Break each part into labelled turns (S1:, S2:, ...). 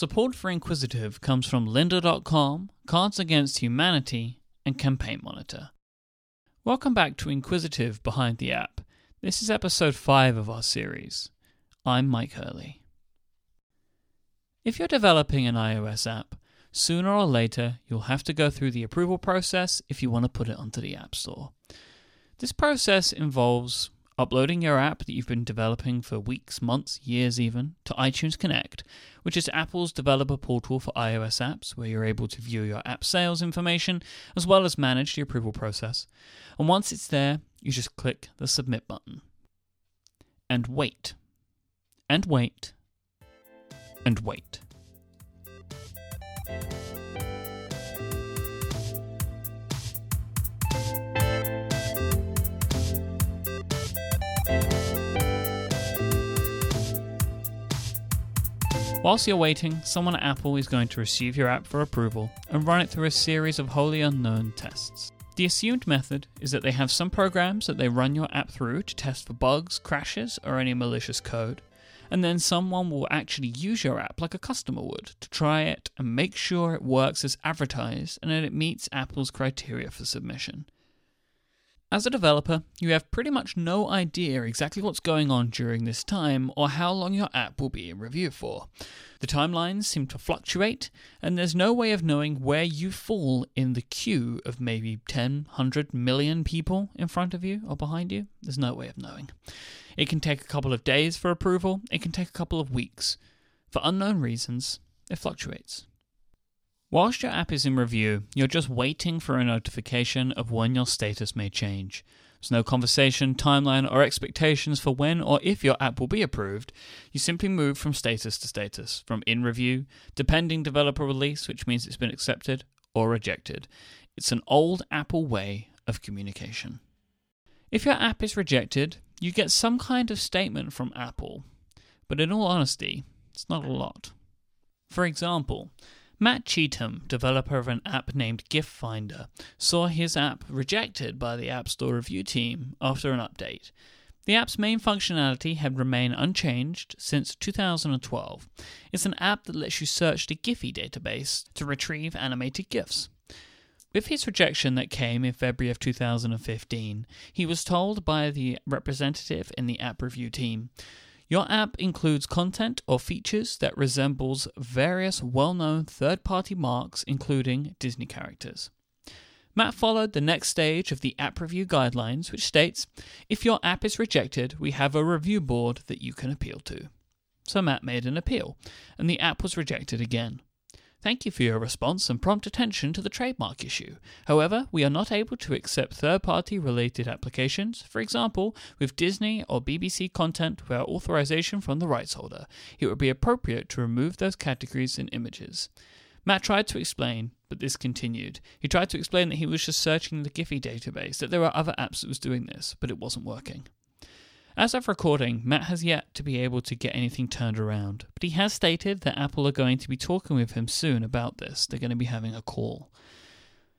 S1: Support for Inquisitive comes from lynda.com, Cards Against Humanity, and Campaign Monitor. Welcome back to Inquisitive Behind the App. This is episode 5 of our series. I'm Mike Hurley. If you're developing an iOS app, sooner or later you'll have to go through the approval process if you want to put it onto the App Store. This process involves uploading your app that you've been developing for weeks, months, years even, to iTunes Connect, which is Apple's developer portal for iOS apps, where you're able to view your app sales information as well as manage the approval process. And once it's there, you just click the submit button. And wait. And wait. And wait. Whilst you're waiting, someone at Apple is going to receive your app for approval and run it through a series of wholly unknown tests. The assumed method is that they have some programs that they run your app through to test for bugs, crashes, or any malicious code, and then someone will actually use your app like a customer would to try it and make sure it works as advertised and that it meets Apple's criteria for submission. As a developer, you have pretty much no idea exactly what's going on during this time or how long your app will be in review for. The timelines seem to fluctuate, and there's no way of knowing where you fall in the queue of maybe 10, 100 million people in front of you or behind you. There's no way of knowing. It can take a couple of days for approval, it can take a couple of weeks. For unknown reasons, it fluctuates. Whilst your app is in review, you're just waiting for a notification of when your status may change. There's no conversation, timeline, or expectations for when or if your app will be approved. You simply move from status to status, from in review to pending developer release, which means it's been accepted or rejected. It's an old Apple way of communication. If your app is rejected, you get some kind of statement from Apple, but in all honesty, it's not a lot. For example, Matt Cheatham, developer of an app named Gift Finder, saw his app rejected by the App Store review team after an update. The app's main functionality had remained unchanged since 2012. It's an app that lets you search the Giphy database to retrieve animated GIFs. With his rejection that came in February of 2015, he was told by the representative in the app review team your app includes content or features that resembles various well-known third-party marks including Disney characters. Matt followed the next stage of the app review guidelines, which states if your app is rejected, we have a review board that you can appeal to. So Matt made an appeal, and the app was rejected again. Thank you for your response and prompt attention to the trademark issue. However, we are not able to accept third party related applications, for example, with Disney or BBC content without authorization from the rights holder. It would be appropriate to remove those categories and images. Matt tried to explain, but this continued. He tried to explain that he was just searching the Giphy database, that there were other apps that was doing this, but it wasn't working. As of recording, Matt has yet to be able to get anything turned around, but he has stated that Apple are going to be talking with him soon about this. They're going to be having a call.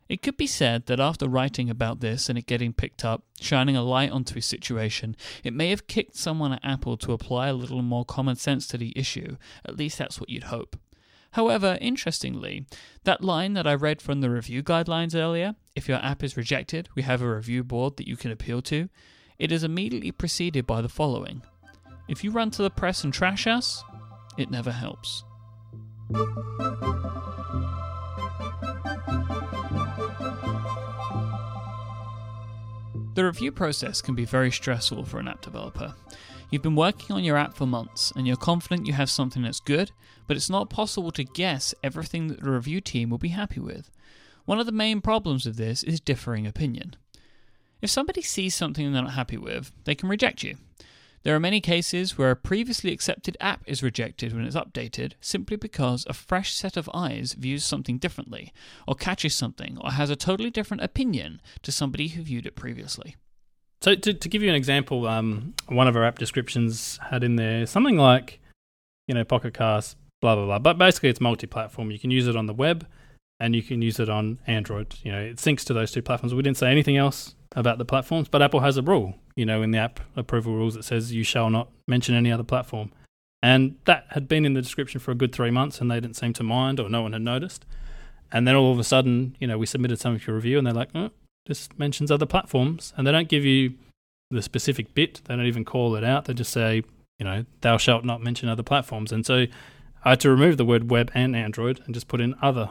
S1: It could be said that after writing about this and it getting picked up, shining a light onto his situation, it may have kicked someone at Apple to apply a little more common sense to the issue. At least that's what you'd hope. However, interestingly, that line that I read from the review guidelines earlier if your app is rejected, we have a review board that you can appeal to it is immediately preceded by the following If you run to the press and trash us, it never helps. The review process can be very stressful for an app developer. You've been working on your app for months and you're confident you have something that's good, but it's not possible to guess everything that the review team will be happy with. One of the main problems of this is differing opinion. If somebody sees something they're not happy with, they can reject you. There are many cases where a previously accepted app is rejected when it's updated simply because a fresh set of eyes views something differently, or catches something, or has a totally different opinion to somebody who viewed it previously.
S2: So, to, to give you an example, um, one of our app descriptions had in there something like, you know, Pocket Cast, blah, blah, blah. But basically, it's multi platform. You can use it on the web and you can use it on Android. You know, it syncs to those two platforms. We didn't say anything else about the platforms, but Apple has a rule, you know, in the app approval rules that says you shall not mention any other platform. And that had been in the description for a good three months and they didn't seem to mind or no one had noticed. And then all of a sudden, you know, we submitted something for review and they're like, oh, this mentions other platforms. And they don't give you the specific bit. They don't even call it out. They just say, you know, thou shalt not mention other platforms. And so I had to remove the word web and Android and just put in other.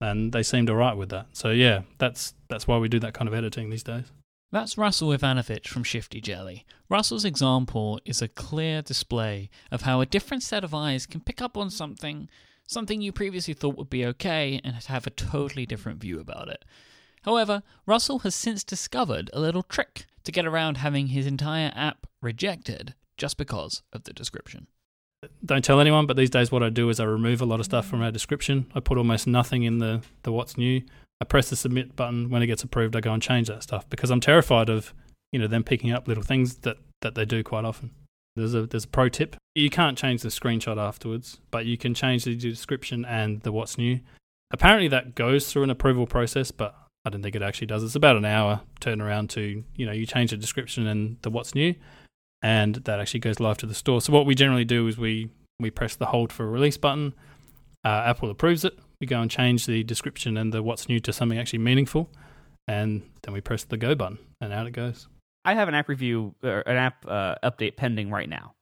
S2: And they seemed all right with that. So yeah, that's that's why we do that kind of editing these days.
S1: That's Russell Ivanovic from Shifty Jelly. Russell's example is a clear display of how a different set of eyes can pick up on something, something you previously thought would be okay, and have a totally different view about it. However, Russell has since discovered a little trick to get around having his entire app rejected just because of the description.
S2: Don't tell anyone, but these days what I do is I remove a lot of stuff from our description. I put almost nothing in the, the what's new. I press the submit button. When it gets approved, I go and change that stuff because I'm terrified of you know them picking up little things that, that they do quite often. There's a there's a pro tip. You can't change the screenshot afterwards, but you can change the description and the what's new. Apparently that goes through an approval process, but I don't think it actually does. It's about an hour turnaround to you know you change the description and the what's new, and that actually goes live to the store. So what we generally do is we we press the hold for release button. Uh, Apple approves it we go and change the description and the what's new to something actually meaningful, and then we press the go button, and out it goes.
S3: I have an app review or an app uh, update pending right now.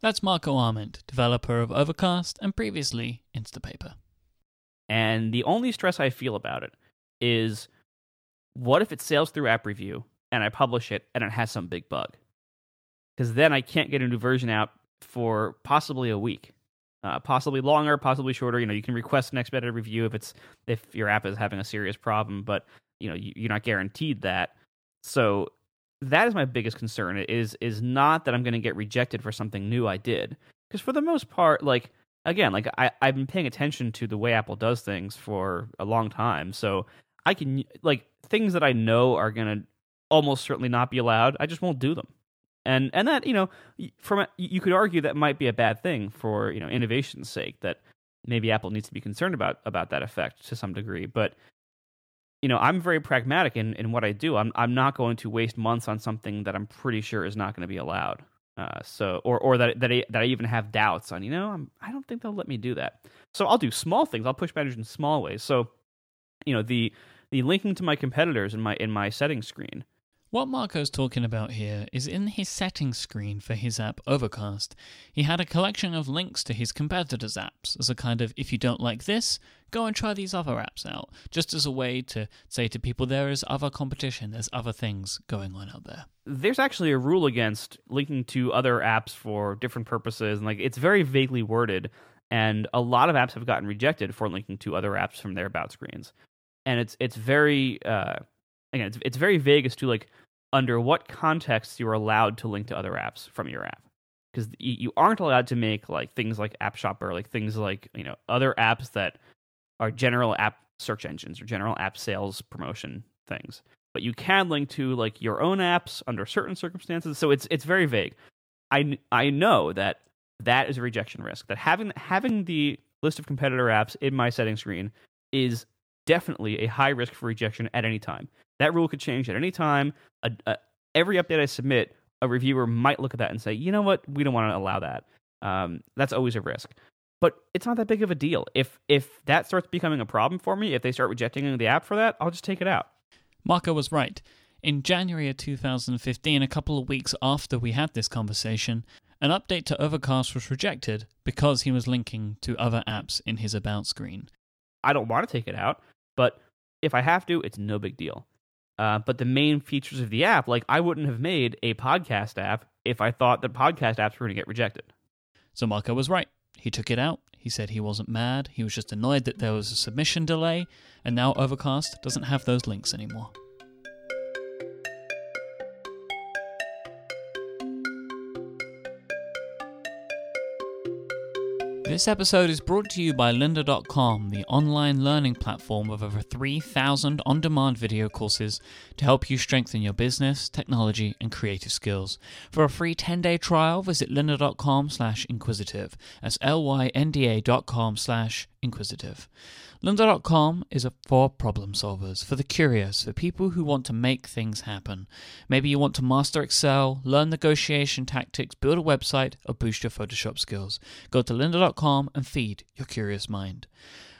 S1: That's Marco Arment, developer of Overcast and previously Instapaper.
S3: And the only stress I feel about it is what if it sails through app review and I publish it and it has some big bug? Because then I can't get a new version out for possibly a week uh, possibly longer, possibly shorter. You know, you can request an expedited review if it's if your app is having a serious problem, but you know you, you're not guaranteed that. So that is my biggest concern. Is is not that I'm going to get rejected for something new I did, because for the most part, like again, like I I've been paying attention to the way Apple does things for a long time, so I can like things that I know are going to almost certainly not be allowed. I just won't do them and and that you know from a, you could argue that might be a bad thing for you know innovation's sake that maybe Apple needs to be concerned about about that effect to some degree. But you know I'm very pragmatic in in what I do. I'm I'm not going to waste months on something that I'm pretty sure is not going to be allowed. Uh, so or or that that I, that I even have doubts on. You know I'm I don't think they'll let me do that. So I'll do small things. I'll push boundaries in small ways. So you know the the linking to my competitors in my in my settings screen
S1: what Marco's talking about here is in his settings screen for his app Overcast, he had a collection of links to his competitors' apps as a kind of if you don't like this, go and try these other apps out, just as a way to say to people there is other competition, there's other things going on out there.
S3: There's actually a rule against linking to other apps for different purposes, and like it's very vaguely worded, and a lot of apps have gotten rejected for linking to other apps from their about screens. And it's it's very uh again, it's, it's very vague as to like under what contexts you're allowed to link to other apps from your app. Because you aren't allowed to make like things like App Shopper, like things like you know other apps that are general app search engines or general app sales promotion things. But you can link to like your own apps under certain circumstances. So it's it's very vague. I I know that that is a rejection risk. That having having the list of competitor apps in my setting screen is definitely a high risk for rejection at any time. That rule could change at any time. A, a, every update I submit, a reviewer might look at that and say, you know what, we don't want to allow that. Um, that's always a risk. But it's not that big of a deal. If if that starts becoming a problem for me, if they start rejecting the app for that, I'll just take it out.
S1: Marco was right. In January of 2015, a couple of weeks after we had this conversation, an update to Overcast was rejected because he was linking to other apps in his About screen.
S3: I don't want to take it out, but if I have to, it's no big deal. Uh, but the main features of the app, like I wouldn't have made a podcast app if I thought that podcast apps were going to get rejected.
S1: So Marco was right. He took it out. He said he wasn't mad. He was just annoyed that there was a submission delay, and now Overcast doesn't have those links anymore. This episode is brought to you by lynda.com, the online learning platform of over 3,000 on demand video courses to help you strengthen your business, technology, and creative skills. For a free 10 day trial, visit lynda.com slash inquisitive. That's L Y N D A.com slash inquisitive. Lynda.com is for problem solvers, for the curious, for people who want to make things happen. Maybe you want to master Excel, learn negotiation tactics, build a website, or boost your Photoshop skills. Go to lynda.com and feed your curious mind.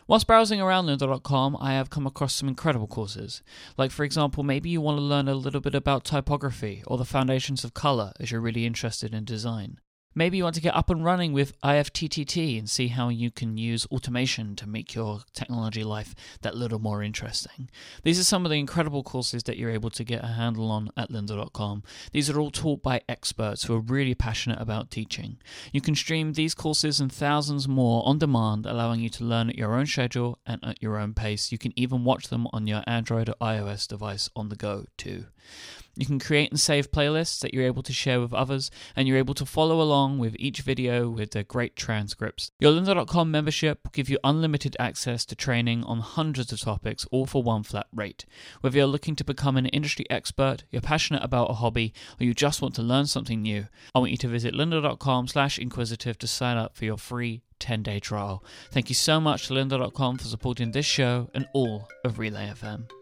S1: Whilst browsing around lynda.com, I have come across some incredible courses. Like, for example, maybe you want to learn a little bit about typography or the foundations of color as you're really interested in design. Maybe you want to get up and running with IFTTT and see how you can use automation to make your technology life that little more interesting. These are some of the incredible courses that you're able to get a handle on at lynda.com. These are all taught by experts who are really passionate about teaching. You can stream these courses and thousands more on demand, allowing you to learn at your own schedule and at your own pace. You can even watch them on your Android or iOS device on the go, too. You can create and save playlists that you're able to share with others, and you're able to follow along with each video with their great transcripts. Your lynda.com membership will give you unlimited access to training on hundreds of topics, all for one flat rate. Whether you're looking to become an industry expert, you're passionate about a hobby, or you just want to learn something new, I want you to visit lynda.com slash inquisitive to sign up for your free 10-day trial. Thank you so much to lynda.com for supporting this show and all of Relay FM.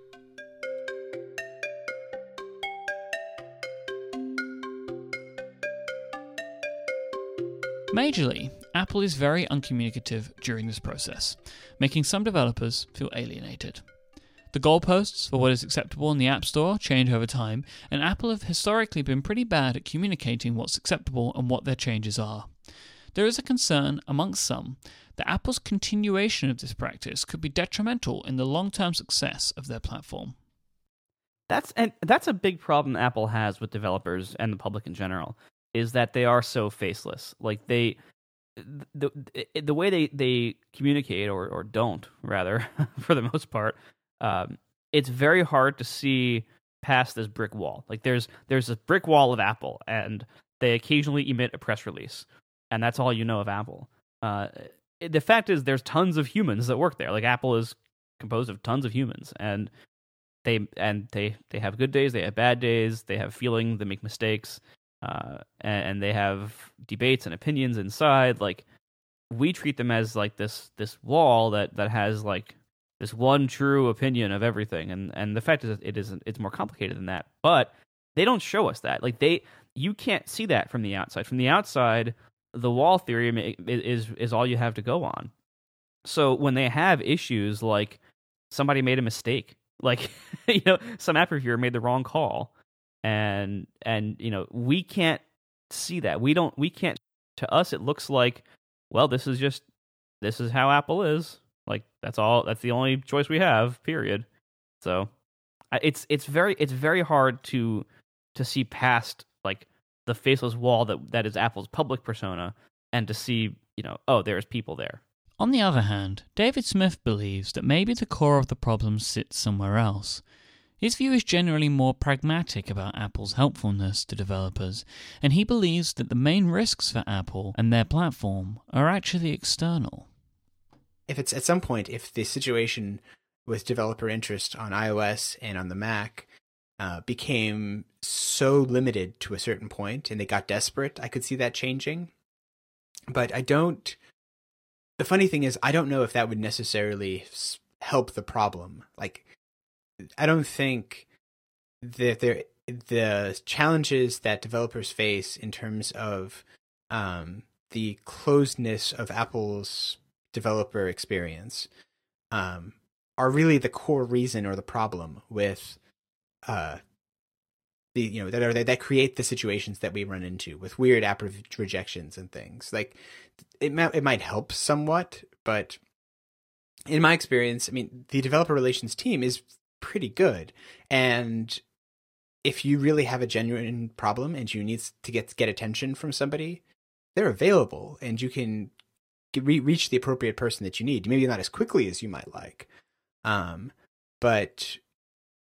S1: Majorly, Apple is very uncommunicative during this process, making some developers feel alienated. The goalposts for what is acceptable in the App Store change over time, and Apple have historically been pretty bad at communicating what's acceptable and what their changes are. There is a concern amongst some that Apple's continuation of this practice could be detrimental in the long-term success of their platform.
S3: That's and that's a big problem Apple has with developers and the public in general is that they are so faceless. Like they the the way they they communicate or or don't rather for the most part um, it's very hard to see past this brick wall. Like there's there's a brick wall of apple and they occasionally emit a press release and that's all you know of apple. Uh, the fact is there's tons of humans that work there. Like apple is composed of tons of humans and they and they they have good days they have bad days they have feeling they make mistakes uh, and, and, they have debates and opinions inside. Like we treat them as like this this wall that that has like this one true opinion of everything, and and the fact is it isn't. It's more complicated than that. But they don't show us that. Like they, you can't see that from the outside. From the outside, the wall theory is is all you have to go on. So when they have issues like somebody made a mistake, like you know some app reviewer made the wrong call, and and you know we can't see that. We don't we can't to us it looks like well this is just this is how apple is. Like that's all that's the only choice we have period. So it's it's very it's very hard to to see past like the faceless wall that that is apple's public persona and to see you know oh there's people there.
S1: On the other hand david smith believes that maybe the core of the problem sits somewhere else his view is generally more pragmatic about Apple's helpfulness to developers, and he believes that the main risks for Apple and their platform are actually external.
S4: If it's at some point, if the situation with developer interest on iOS and on the Mac uh, became so limited to a certain point and they got desperate, I could see that changing. But I don't. The funny thing is, I don't know if that would necessarily help the problem. Like, I don't think that there the challenges that developers face in terms of um, the closeness of Apple's developer experience um, are really the core reason or the problem with uh, the you know that are that create the situations that we run into with weird app re- rejections and things. Like it might it might help somewhat but in my experience i mean the developer relations team is pretty good. And if you really have a genuine problem and you need to get get attention from somebody, they're available and you can re- reach the appropriate person that you need. Maybe not as quickly as you might like, um, but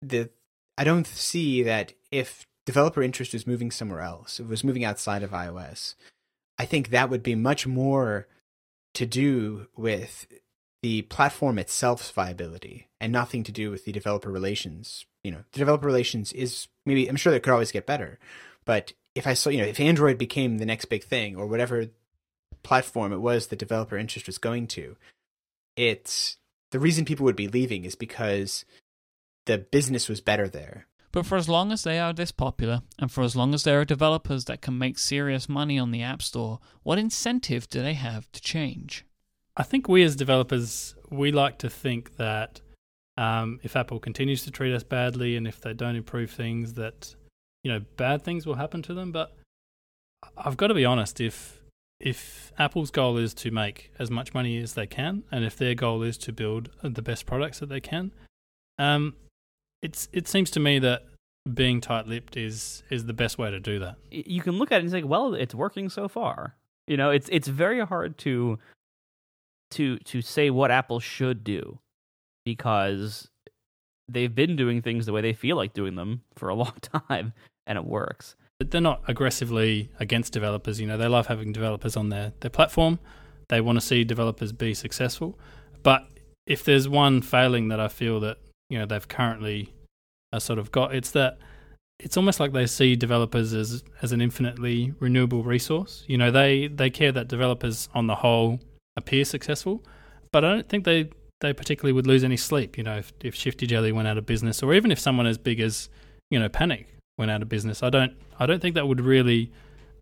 S4: the I don't see that if developer interest was moving somewhere else, it was moving outside of iOS, I think that would be much more to do with the platform itself's viability and nothing to do with the developer relations. You know, the developer relations is maybe I'm sure it could always get better, but if I saw, you know, if Android became the next big thing or whatever platform it was the developer interest was going to, it's the reason people would be leaving is because the business was better there.
S1: But for as long as they are this popular, and for as long as there are developers that can make serious money on the App Store, what incentive do they have to change?
S2: I think we as developers, we like to think that um, if Apple continues to treat us badly and if they don't improve things, that you know bad things will happen to them. But I've got to be honest, if if Apple's goal is to make as much money as they can, and if their goal is to build the best products that they can, um, it's it seems to me that being tight-lipped is is the best way to do that.
S3: You can look at it and say, "Well, it's working so far." You know, it's it's very hard to to to say what Apple should do because they've been doing things the way they feel like doing them for a long time, and it works.
S2: But they're not aggressively against developers. You know, they love having developers on their their platform. They want to see developers be successful. But if there's one failing that I feel that you know they've currently uh, sort of got. It's that it's almost like they see developers as as an infinitely renewable resource. You know, they they care that developers on the whole appear successful, but I don't think they they particularly would lose any sleep. You know, if if Shifty Jelly went out of business, or even if someone as big as you know Panic went out of business, I don't I don't think that would really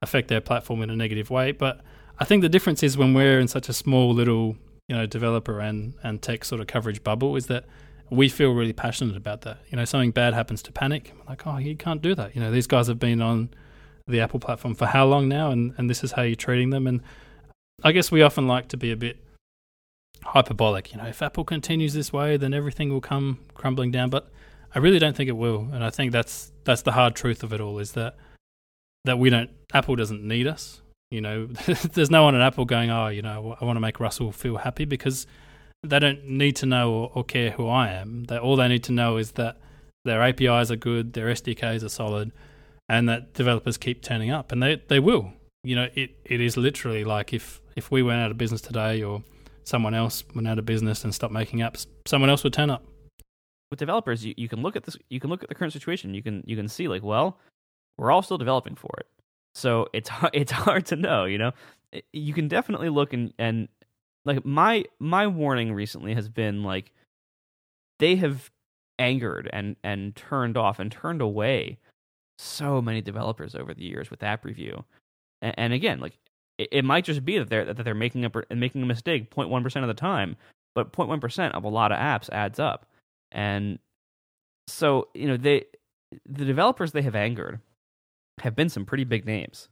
S2: affect their platform in a negative way. But I think the difference is when we're in such a small little you know developer and and tech sort of coverage bubble is that we feel really passionate about that. You know, something bad happens to Panic, like, oh, you can't do that. You know, these guys have been on the Apple platform for how long now, and, and this is how you're treating them. And I guess we often like to be a bit hyperbolic. You know, if Apple continues this way, then everything will come crumbling down. But I really don't think it will, and I think that's that's the hard truth of it all is that that we don't. Apple doesn't need us. You know, there's no one at Apple going, oh, you know, I want to make Russell feel happy because they don't need to know or, or care who I am. They, all they need to know is that their APIs are good, their SDKs are solid, and that developers keep turning up, and they they will. You know, it, it is literally like if if we went out of business today, or someone else went out of business and stopped making apps, someone else would turn up.
S3: With developers, you, you can look at this. You can look at the current situation. You can you can see like, well, we're all still developing for it, so it's it's hard to know. You know, you can definitely look and and like my my warning recently has been like they have angered and and turned off and turned away so many developers over the years with app review and, and again like it, it, might just be that they're that they're making and making a mistake 0.1% of the time but 0.1% of a lot of apps adds up. And so you know they the developers they have angered have been some pretty big names.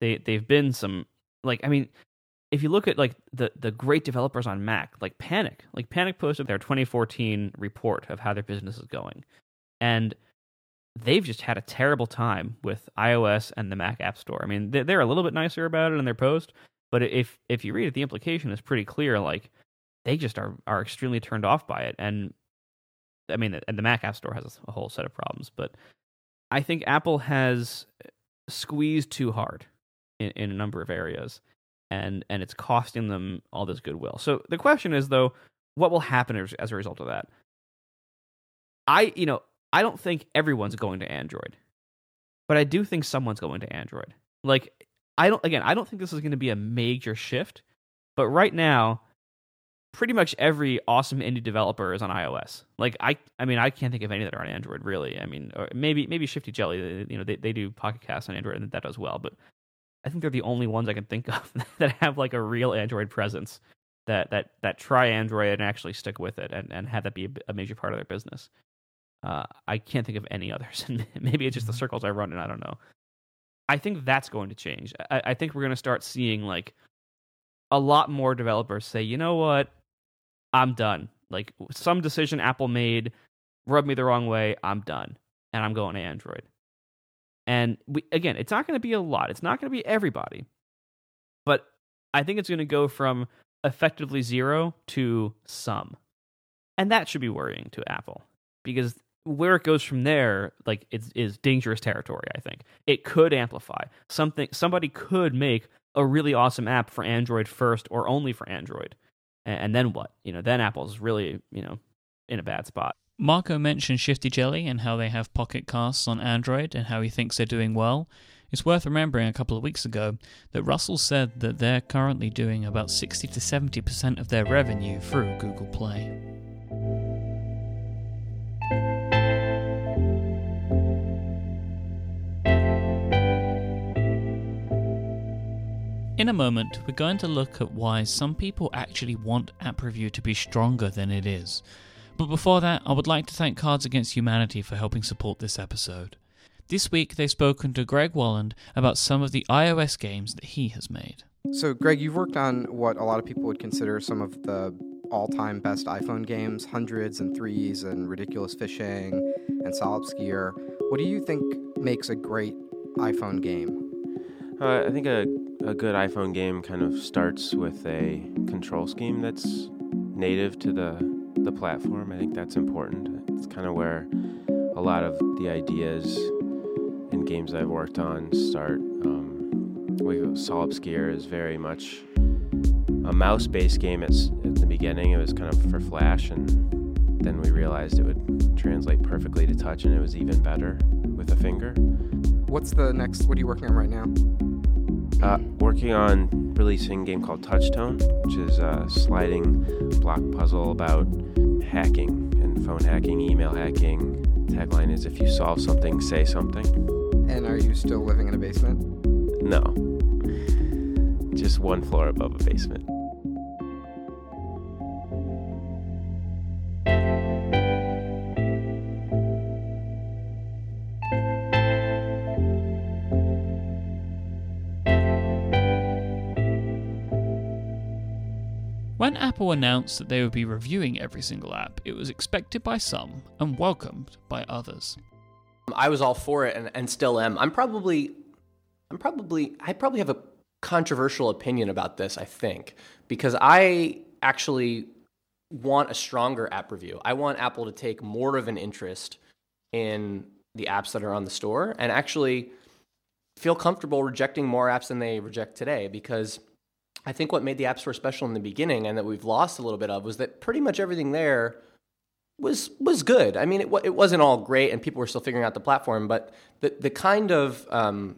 S3: They they've been some like i mean if you look at like the the great developers on Mac, like Panic, like Panic posted their 2014 report of how their business is going, and they've just had a terrible time with iOS and the Mac App Store. I mean, they're a little bit nicer about it in their post, but if if you read it, the implication is pretty clear. Like they just are are extremely turned off by it, and I mean, and the Mac App Store has a whole set of problems, but I think Apple has squeezed too hard in, in a number of areas and and it's costing them all this goodwill. So the question is though, what will happen as, as a result of that? I you know I don't think everyone's going to Android, but I do think someone's going to Android. Like I don't again I don't think this is going to be a major shift, but right now pretty much every awesome indie developer is on iOS. Like I, I mean, I can't think of any that are on Android really. I mean, maybe maybe Shifty Jelly, you know, they they do Pocket Cast on Android and that does well. But I think they're the only ones I can think of that have like a real Android presence that that that try Android and actually stick with it and, and have that be a, major part of their business. Uh, I can't think of any others, and maybe it's just the mm-hmm. circles I run in. I don't know. I think that's going to change. I, I think we're going to start seeing like a lot more developers say, you know what, I'm done. Like some decision Apple made rubbed me the wrong way. I'm done, and I'm going to Android. And we, again, it's not going to be a lot. It's not going to be everybody. But I think it's going to go from effectively zero to some. And that should be worrying to Apple because where it goes from there, like it's is dangerous territory, I think. It could amplify. Something somebody could make a really awesome app for Android first or only for Android. And, and then what? You know, then Apple's really, you know, in a bad spot.
S1: Marco mentioned Shifty Jelly and how they have pocket casts on Android and how he thinks they're doing well. It's worth remembering a couple of weeks ago that Russell said that they're currently doing about 60 to 70% of their revenue through Google Play. In a moment, we're going to look at why some people actually want app review to be stronger than it is. But before that, I would like to thank Cards Against Humanity for helping support this episode. This week, they've spoken to Greg Wohlwend about some of the iOS games that he has made.
S5: So, Greg, you've worked on what a lot of people would consider some of the all time best iPhone games hundreds and threes and ridiculous fishing and Solipskier. What do you think makes a great iPhone game?
S6: Uh, I think a, a good iPhone game kind of starts with a control scheme that's native to the the platform. I think that's important. It's kind of where a lot of the ideas in games I've worked on start. Um, we, Solipskier is very much a mouse-based game. At the beginning. It was kind of for Flash, and then we realized it would translate perfectly to touch, and it was even better with a finger.
S5: What's the next? What are you working on right now?
S6: Uh, working on releasing a game called Touchtone, which is a sliding block puzzle about hacking and phone hacking, email hacking. Tagline is if you solve something, say something.
S5: And are you still living in a basement?
S6: No. Just one floor above a basement.
S1: Apple announced that they would be reviewing every single app, it was expected by some and welcomed by others.
S7: I was all for it and, and still am. I'm probably I'm probably I probably have a controversial opinion about this, I think, because I actually want a stronger app review. I want Apple to take more of an interest in the apps that are on the store and actually feel comfortable rejecting more apps than they reject today because I think what made the App Store special in the beginning and that we've lost a little bit of was that pretty much everything there was was good. I mean, it it wasn't all great, and people were still figuring out the platform, but the the kind of um,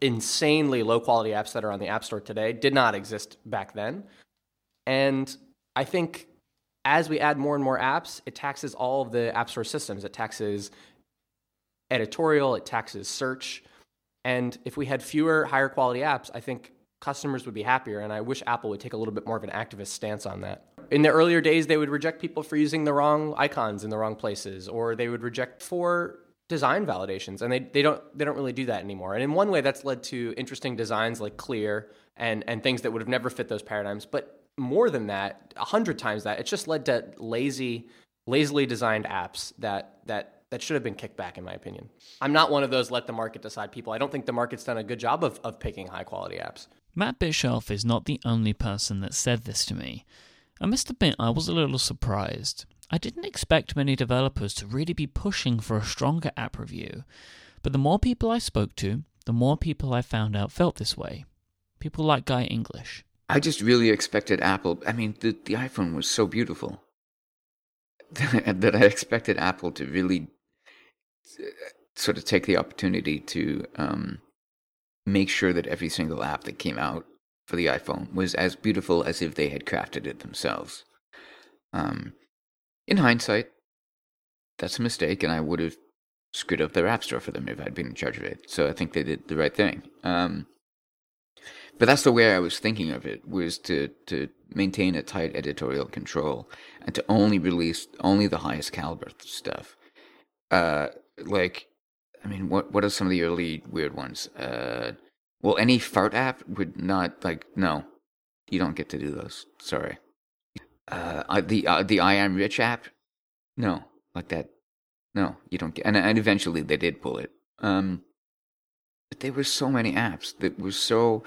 S7: insanely low quality apps that are on the App Store today did not exist back then. And I think as we add more and more apps, it taxes all of the App Store systems. It taxes editorial, it taxes search. And if we had fewer higher quality apps, I think customers would be happier. And I wish Apple would take a little bit more of an activist stance on that. In the earlier days, they would reject people for using the wrong icons in the wrong places, or they would reject for design validations and they, they don't they don't really do that anymore and in one way that's led to interesting designs like clear and and things that would have never fit those paradigms but more than that a hundred times that it's just led to lazy lazily designed apps that that that should have been kicked back in my opinion i'm not one of those let the market decide people i don't think the market's done a good job of, of picking high quality apps
S1: Matt Bischoff is not the only person that said this to me. I must admit I was a little surprised. I didn't expect many developers to really be pushing for a stronger app review, but the more people I spoke to, the more people I found out felt this way. People like Guy English.
S8: I just really expected Apple. I mean, the, the iPhone was so beautiful that I expected Apple to really uh, sort of take the opportunity to um, make sure that every single app that came out for the iPhone was as beautiful as if they had crafted it themselves. Um, in hindsight, that's a mistake, and I would have screwed up their app store for them if I'd been in charge of it. So I think they did the right thing. Um, but that's the way I was thinking of it was to to maintain a tight editorial control and to only release only the highest caliber stuff. Uh, like I mean, what what are some of the early weird ones? Uh, well, any fart app would not like. No, you don't get to do those. Sorry. Uh, the uh, the I am rich app, no, like that. No, you don't get. And, and eventually they did pull it. Um, but there were so many apps that were so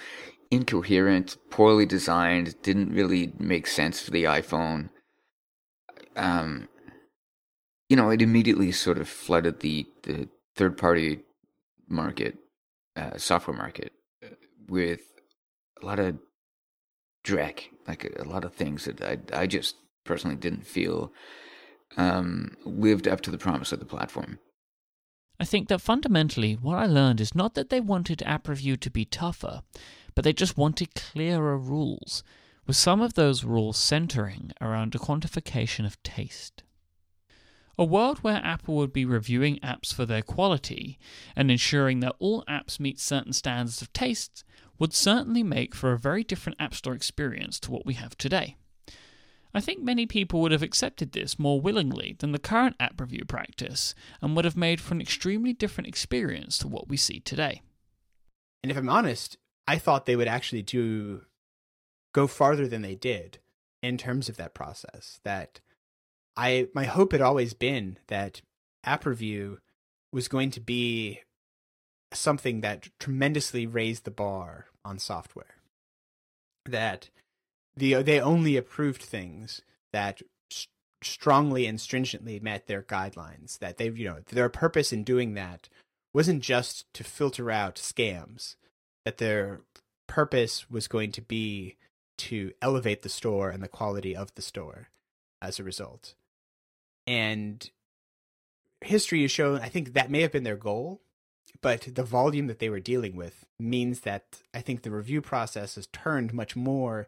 S8: incoherent, poorly designed, didn't really make sense for the iPhone. Um, you know, it immediately sort of flooded the the third party market, uh, software market, uh, with a lot of dreck, like a, a, lot of things that I, I just personally didn't feel um, lived up to the promise of the platform.
S1: I think that fundamentally what I learned is not that they wanted app review to be tougher, but they just wanted clearer rules, with some of those rules centering around a quantification of taste. A world where Apple would be reviewing apps for their quality and ensuring that all apps meet certain standards of taste would certainly make for a very different App Store experience to what we have today. I think many people would have accepted this more willingly than the current app review practice and would have made for an extremely different experience to what we see today.
S4: And if I'm honest, I thought they would actually do go farther than they did in terms of that process. That I my hope had always been that app review was going to be something that tremendously raised the bar on software. That the they only approved things that st- strongly and stringently met their guidelines. That they you know their purpose in doing that wasn't just to filter out scams. That their purpose was going to be to elevate the store and the quality of the store as a result and history has shown i think that may have been their goal but the volume that they were dealing with means that i think the review process has turned much more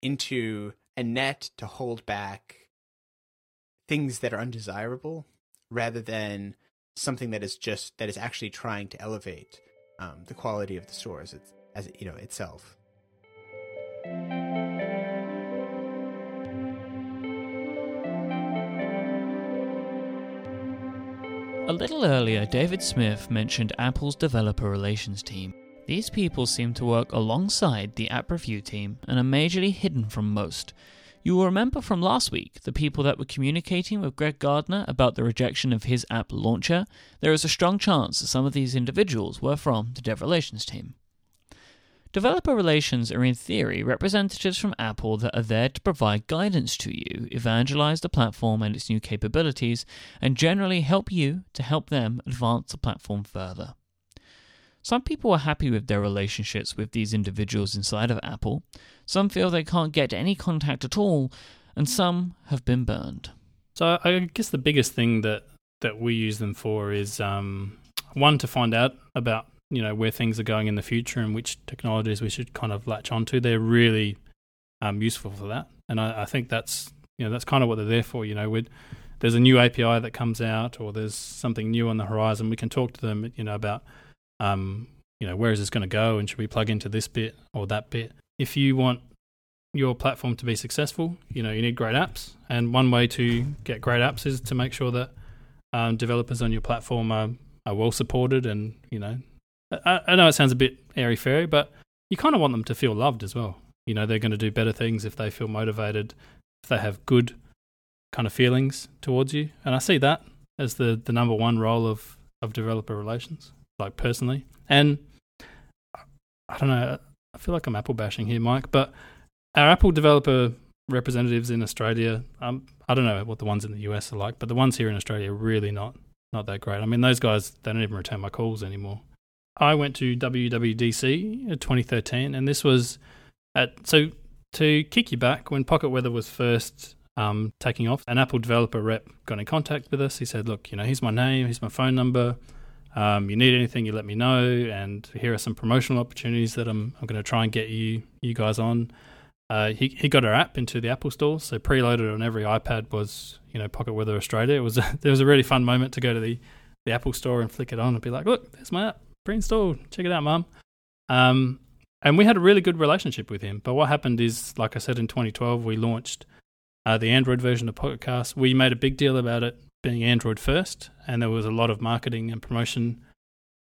S4: into a net to hold back things that are undesirable rather than something that is just that is actually trying to elevate um, the quality of the store as, as you know itself
S1: A little earlier, David Smith mentioned Apple's developer relations team. These people seem to work alongside the app review team and are majorly hidden from most. You will remember from last week the people that were communicating with Greg Gardner about the rejection of his app launcher. There is a strong chance that some of these individuals were from the dev relations team. Developer relations are, in theory, representatives from Apple that are there to provide guidance to you, evangelize the platform and its new capabilities, and generally help you to help them advance the platform further. Some people are happy with their relationships with these individuals inside of Apple, some feel they can't get any contact at all, and some have been burned.
S2: So I guess the biggest thing that, that we use them for is um, one to find out about you know where things are going in the future and which technologies we should kind of latch onto. They're really um, useful for that, and I, I, think that's you know that's kind of what they're there for. You know, there's a new API that comes out or there's something new on the horizon, we can talk to them. You know about um, you know where is this going to go and should we plug into this bit or that bit. If you want your platform to be successful, you know you need great apps, and one way to get great apps is to make sure that um, developers on your platform are, are well supported and you know I, I know it sounds a bit airy fairy, but you kind of want them to feel loved as well. You know, they're going to do better things if they feel motivated, if they have good kind of feelings towards you. And I see that as the, the number one role of, of developer relations, like personally. And I don't know, I feel like I'm Apple bashing here, Mike, but our Apple developer representatives in Australia, um, I don't know what the ones in the US are like, but the ones here in Australia are really not not that great. I mean, those guys they don't even return my calls anymore. I went to WWDC 2013, and this was at so to kick you back when Pocket Weather was first um, taking off. An Apple developer rep got in contact with us. He said, "Look, you know, here's my name, here's my phone number. Um, you need anything, you let me know. And here are some promotional opportunities that I'm I'm going to try and get you you guys on." Uh, he he got our app into the Apple Store, so preloaded on every iPad was you know Pocket Weather Australia. It was a, there was a really fun moment to go to the the Apple Store and flick it on and be like, "Look, there's my app." Pre-installed. Check it out, mum. Um, and we had a really good relationship with him. But what happened is, like I said, in 2012, we launched uh, the Android version of Pocket Cast. We made a big deal about it being Android first, and there was a lot of marketing and promotion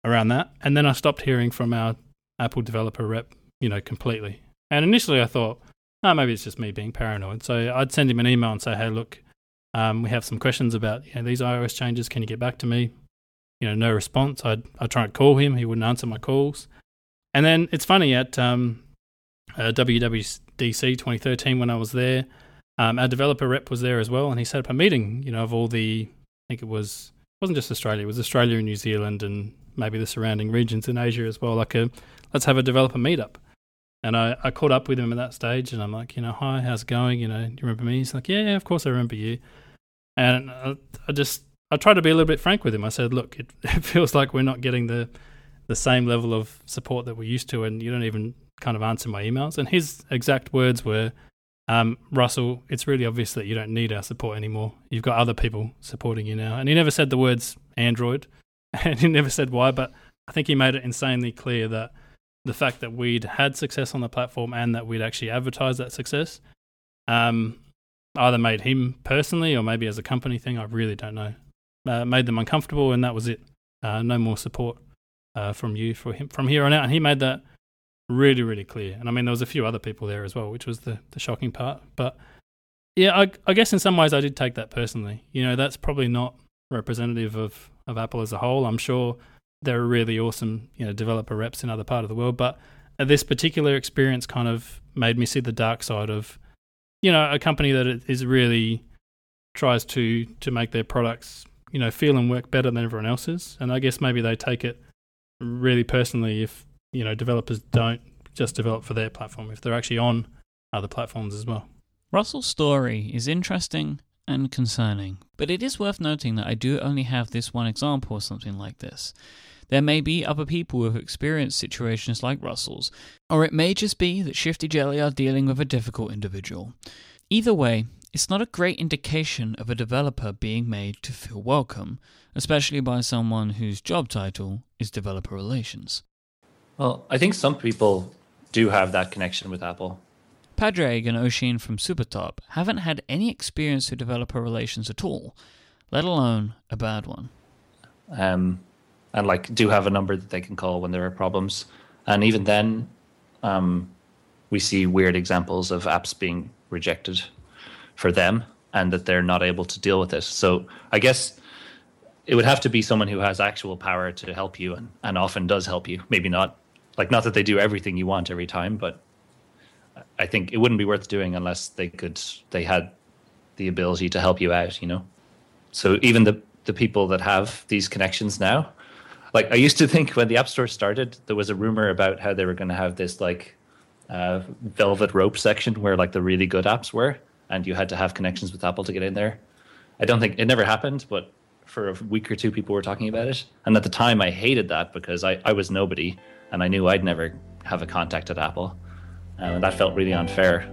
S2: around that. And then I stopped hearing from our Apple developer rep, you know, completely. And initially, I thought, no, maybe it's just me being paranoid. So I'd send him an email and say, hey, look, um, we have some questions about you know, these iOS changes. Can you get back to me? You know, no response. I'd, I'd try and call him. He wouldn't answer my calls. And then it's funny at um, uh, WWDC 2013 when I was there, um, our developer rep was there as well, and he set up a meeting. You know, of all the, I think it was it wasn't just Australia, it was Australia and New Zealand and maybe the surrounding regions in Asia as well. Like a let's have a developer meetup. And I, I caught up with him at that stage, and I'm like, you know, hi, how's it going? You know, do you remember me? He's like, yeah, yeah, of course I remember you. And I, I just I tried to be a little bit frank with him. I said, "Look, it, it feels like we're not getting the the same level of support that we're used to, and you don't even kind of answer my emails." And his exact words were, um, "Russell, it's really obvious that you don't need our support anymore. You've got other people supporting you now." And he never said the words Android, and he never said why, but I think he made it insanely clear that the fact that we'd had success on the platform and that we'd actually advertised that success um, either made him personally or maybe as a company thing. I really don't know. Uh, made them uncomfortable, and that was it. Uh, no more support uh, from you for him from here on out. And he made that really, really clear. And I mean, there was a few other people there as well, which was the the shocking part. But yeah, I, I guess in some ways I did take that personally. You know, that's probably not representative of of Apple as a whole. I'm sure there are really awesome you know developer reps in other part of the world, but this particular experience kind of made me see the dark side of you know a company that is really tries to to make their products you know feel and work better than everyone else's, and I guess maybe they take it really personally if you know developers don't just develop for their platform if they're actually on other platforms as well.
S1: Russell's story is interesting and concerning, but it is worth noting that I do only have this one example of something like this. There may be other people who have experienced situations like Russell's, or it may just be that Shifty Jelly are dealing with a difficult individual. Either way, it's not a great indication of a developer being made to feel welcome, especially by someone whose job title is developer relations.
S9: Well, I think some people do have that connection with Apple.
S1: Padraig and Oisin from Supertop haven't had any experience with developer relations at all, let alone a bad one.
S9: Um, and like do have a number that they can call when there are problems. And even then, um, we see weird examples of apps being rejected for them and that they're not able to deal with it. So I guess it would have to be someone who has actual power to help you and, and often does help you. Maybe not like not that they do everything you want every time, but I think it wouldn't be worth doing unless they could they had the ability to help you out, you know. So even the the people that have these connections now like I used to think when the App Store started, there was a rumor about how they were going to have this like uh, velvet rope section where like the really good apps were, and you had to have connections with Apple to get in there. I don't think it never happened, but for a week or two, people were talking about it. And at the time, I hated that because I, I was nobody, and I knew I'd never have a contact at Apple, and that felt really unfair.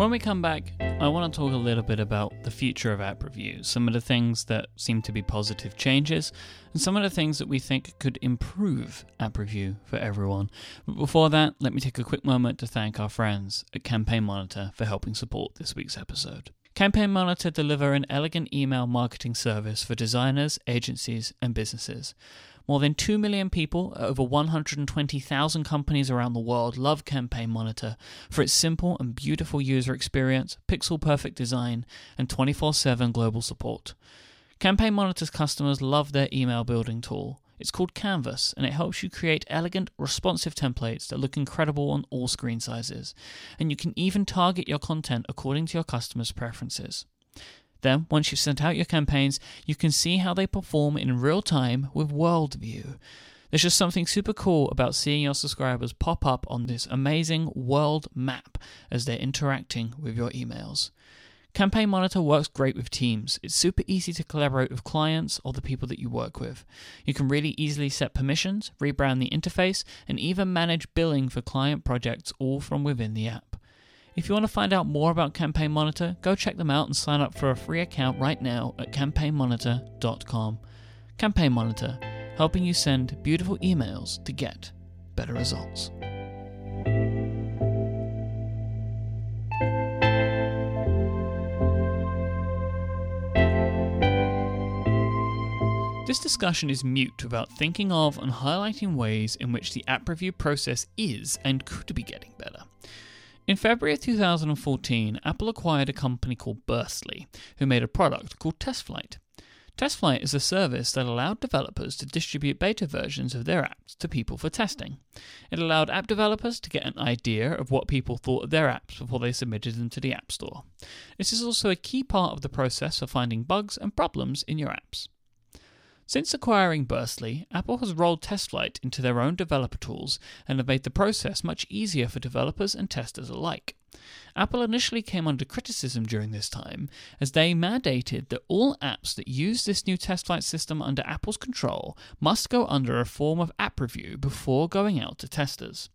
S1: When we come back, I want to talk a little bit about the future of app reviews, some of the things that seem to be positive changes, and some of the things that we think could improve app review for everyone. But before that, let me take a quick moment to thank our friends at Campaign Monitor for helping support this week's episode. Campaign Monitor deliver an elegant email marketing service for designers, agencies, and businesses. More than 2 million people over 120,000 companies around the world love Campaign Monitor for its simple and beautiful user experience, pixel perfect design, and 24 7 global support. Campaign Monitor's customers love their email building tool. It's called Canvas, and it helps you create elegant, responsive templates that look incredible on all screen sizes. And you can even target your content according to your customers' preferences. Then, once you've sent out your campaigns, you can see how they perform in real time with Worldview. There's just something super cool about seeing your subscribers pop up on this amazing world map as they're interacting with your emails. Campaign Monitor works great with teams. It's super easy to collaborate with clients or the people that you work with. You can really easily set permissions, rebrand the interface, and even manage billing for client projects all from within the app. If you want to find out more about Campaign Monitor, go check them out and sign up for a free account right now at campaignmonitor.com. Campaign Monitor, helping you send beautiful emails to get better results. This discussion is mute without thinking of and highlighting ways in which the app review process is and could be getting better. In February of 2014, Apple acquired a company called Burstly, who made a product called TestFlight. TestFlight is a service that allowed developers to distribute beta versions of their apps to people for testing. It allowed app developers to get an idea of what people thought of their apps before they submitted them to the App Store. This is also a key part of the process for finding bugs and problems in your apps. Since acquiring Burstly, Apple has rolled TestFlight into their own developer tools and have made the process much easier for developers and testers alike. Apple initially came under criticism during this time as they mandated that all apps that use this new test flight system under Apple's control must go under a form of app review before going out to testers.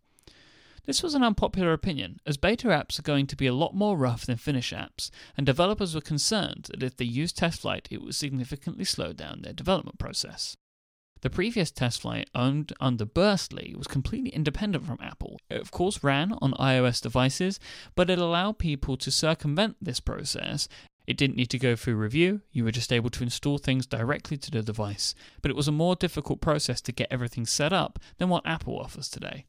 S1: This was an unpopular opinion, as beta apps are going to be a lot more rough than Finish apps, and developers were concerned that if they used TestFlight, it would significantly slow down their development process. The previous TestFlight, owned under Burstly, was completely independent from Apple. It, of course, ran on iOS devices, but it allowed people to circumvent this process. It didn't need to go through review, you were just able to install things directly to the device, but it was a more difficult process to get everything set up than what Apple offers today.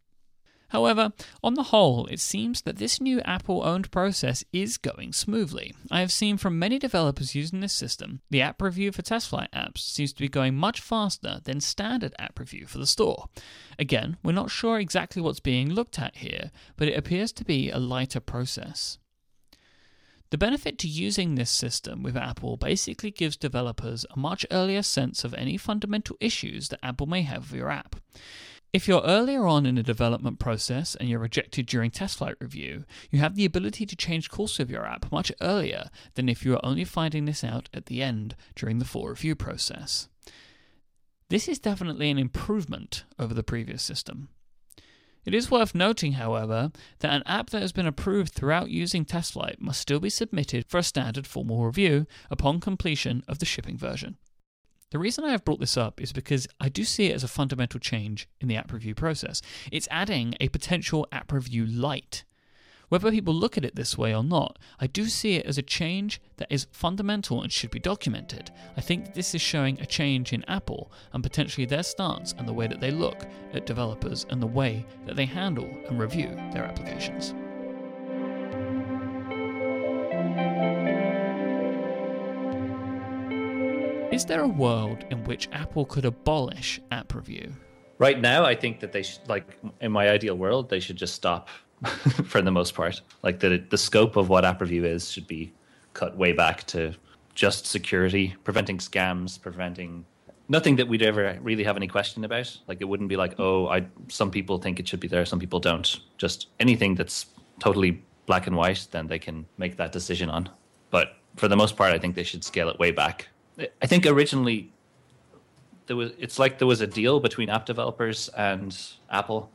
S1: However, on the whole, it seems that this new Apple owned process is going smoothly. I have seen from many developers using this system, the app review for test flight apps seems to be going much faster than standard app review for the store. Again, we're not sure exactly what's being looked at here, but it appears to be a lighter process. The benefit to using this system with Apple basically gives developers a much earlier sense of any fundamental issues that Apple may have with your app. If you're earlier on in the development process and you're rejected during test flight review, you have the ability to change course of your app much earlier than if you are only finding this out at the end during the full review process. This is definitely an improvement over the previous system. It is worth noting, however, that an app that has been approved throughout using TestFlight must still be submitted for a standard formal review upon completion of the shipping version. The reason I have brought this up is because I do see it as a fundamental change in the app review process. It's adding a potential app review light. Whether people look at it this way or not, I do see it as a change that is fundamental and should be documented. I think this is showing a change in Apple and potentially their stance and the way that they look at developers and the way that they handle and review their applications. Is there a world in which Apple could abolish app review?
S9: Right now, I think that they should, like, in my ideal world, they should just stop for the most part. Like, the, the scope of what app review is should be cut way back to just security, preventing scams, preventing nothing that we'd ever really have any question about. Like, it wouldn't be like, oh, I some people think it should be there, some people don't. Just anything that's totally black and white, then they can make that decision on. But for the most part, I think they should scale it way back I think originally there was it's like there was a deal between app developers and Apple,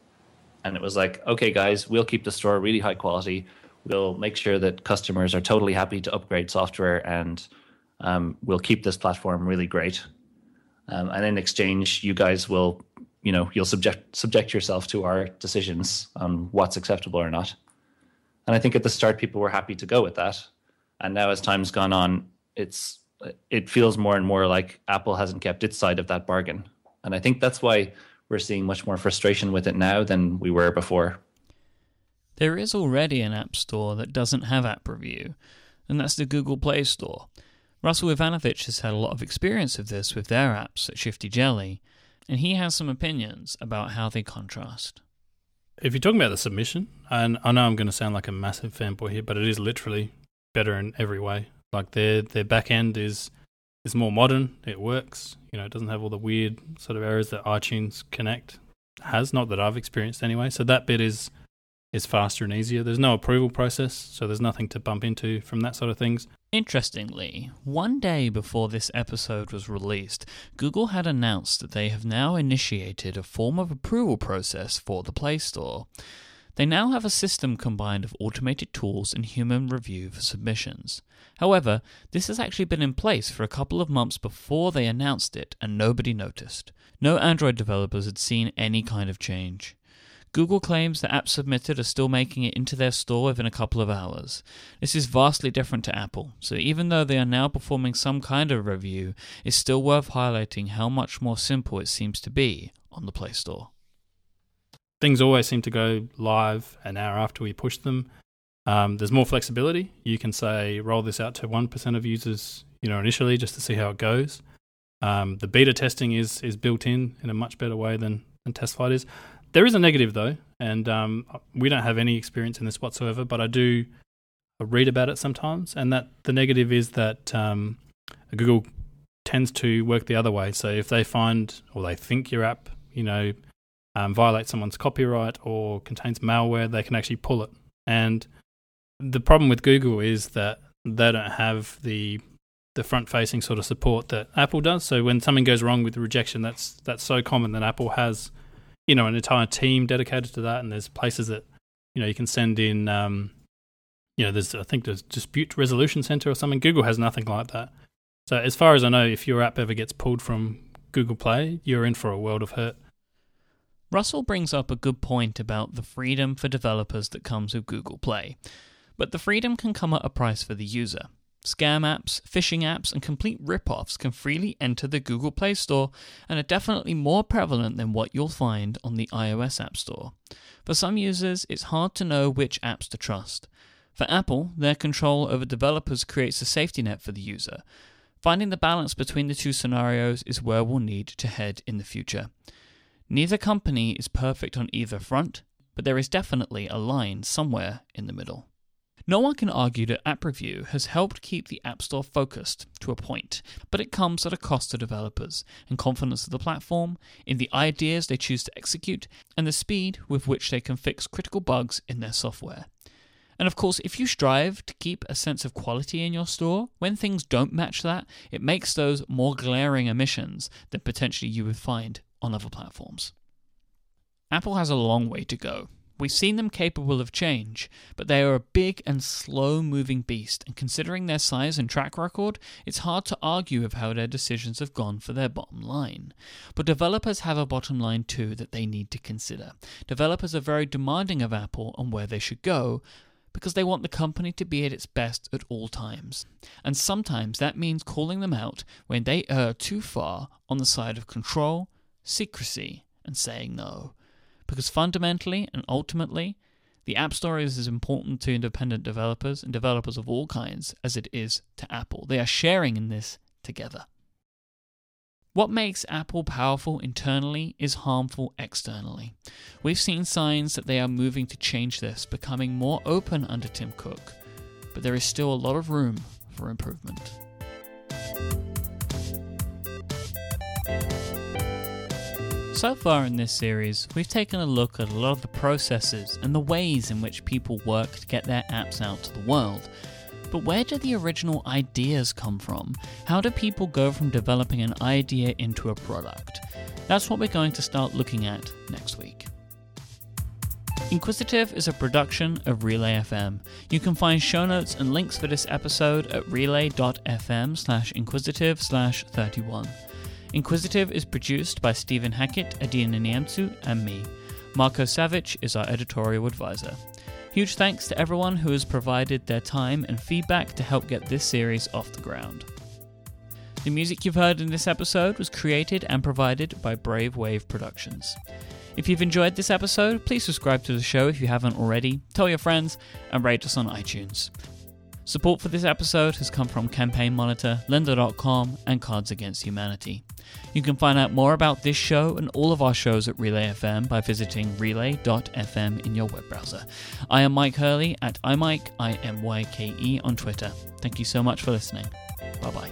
S9: and it was like, okay, guys, we'll keep the store really high quality. We'll make sure that customers are totally happy to upgrade software, and um, we'll keep this platform really great. Um, and in exchange, you guys will, you know, you'll subject subject yourself to our decisions on what's acceptable or not. And I think at the start, people were happy to go with that. And now, as time's gone on, it's it feels more and more like Apple hasn't kept its side of that bargain. And I think that's why we're seeing much more frustration with it now than we were before.
S1: There is already an app store that doesn't have app review, and that's the Google Play Store. Russell Ivanovic has had a lot of experience of this with their apps at Shifty Jelly, and he has some opinions about how they contrast.
S2: If you're talking about the submission, and I know I'm going to sound like a massive fanboy here, but it is literally better in every way. Like their their back end is is more modern. It works. You know, it doesn't have all the weird sort of errors that iTunes Connect has. Not that I've experienced anyway. So that bit is is faster and easier. There's no approval process, so there's nothing to bump into from that sort of things.
S1: Interestingly, one day before this episode was released, Google had announced that they have now initiated a form of approval process for the Play Store. They now have a system combined of automated tools and human review for submissions. However, this has actually been in place for a couple of months before they announced it, and nobody noticed. No Android developers had seen any kind of change. Google claims that apps submitted are still making it into their store within a couple of hours. This is vastly different to Apple, so even though they are now performing some kind of review, it's still worth highlighting how much more simple it seems to be on the Play Store
S2: things always seem to go live an hour after we push them. Um, there's more flexibility. You can say roll this out to one percent of users, you know, initially just to see how it goes. Um, the beta testing is is built in in a much better way than than TestFlight is. There is a negative though, and um, we don't have any experience in this whatsoever. But I do read about it sometimes, and that the negative is that um, Google tends to work the other way. So if they find or they think your app, you know, um, someone's copyright or contains malware, they can actually pull it. And the problem with Google is that they don't have the the front facing sort of support that Apple does. So when something goes wrong with the rejection, that's that's so common that Apple has, you know, an entire team dedicated to that, and there's places that you know you can send in. Um, you know, there's I think there's dispute resolution center or something. Google has nothing like that. So as far as I know, if your app ever gets pulled from Google Play, you're in for a world of hurt.
S1: Russell brings up a good point about the freedom for developers that comes with Google Play. But the freedom can come at a price for the user. Scam apps, phishing apps, and complete rip-offs can freely enter the Google Play Store and are definitely more prevalent than what you'll find on the iOS App Store. For some users, it's hard to know which apps to trust. For Apple, their control over developers creates a safety net for the user. Finding the balance between the two scenarios is where we'll need to head in the future. Neither company is perfect on either front, but there is definitely a line somewhere in the middle. No one can argue that App Review has helped keep the App Store focused to a point, but it comes at a cost to developers and confidence of the platform, in the ideas they choose to execute, and the speed with which they can fix critical bugs in their software. And of course, if you strive to keep a sense of quality in your store, when things don't match that, it makes those more glaring omissions than potentially you would find on other platforms. Apple has a long way to go. We've seen them capable of change, but they are a big and slow moving beast, and considering their size and track record, it's hard to argue with how their decisions have gone for their bottom line. But developers have a bottom line too that they need to consider. Developers are very demanding of Apple on where they should go, because they want the company to be at its best at all times. And sometimes that means calling them out when they err too far on the side of control, secrecy, and saying no. Because fundamentally and ultimately, the App Store is as important to independent developers and developers of all kinds as it is to Apple. They are sharing in this together. What makes Apple powerful internally is harmful externally. We've seen signs that they are moving to change this, becoming more open under Tim Cook, but there is still a lot of room for improvement. So far in this series, we've taken a look at a lot of the processes and the ways in which people work to get their apps out to the world. But where do the original ideas come from? How do people go from developing an idea into a product? That's what we're going to start looking at next week. Inquisitive is a production of Relay FM. You can find show notes and links for this episode at relay.fm slash inquisitive slash 31. Inquisitive is produced by Stephen Hackett, Adina Niamsu, and me. Marco Savic is our editorial advisor. Huge thanks to everyone who has provided their time and feedback to help get this series off the ground. The music you've heard in this episode was created and provided by Brave Wave Productions. If you've enjoyed this episode, please subscribe to the show if you haven't already, tell your friends, and rate us on iTunes. Support for this episode has come from Campaign Monitor, Lynda.com, and Cards Against Humanity. You can find out more about this show and all of our shows at Relay FM by visiting relay.fm in your web browser. I am Myke Hurley at iMyke, I M Y K E, on Twitter. Thank you so much for listening. Bye bye.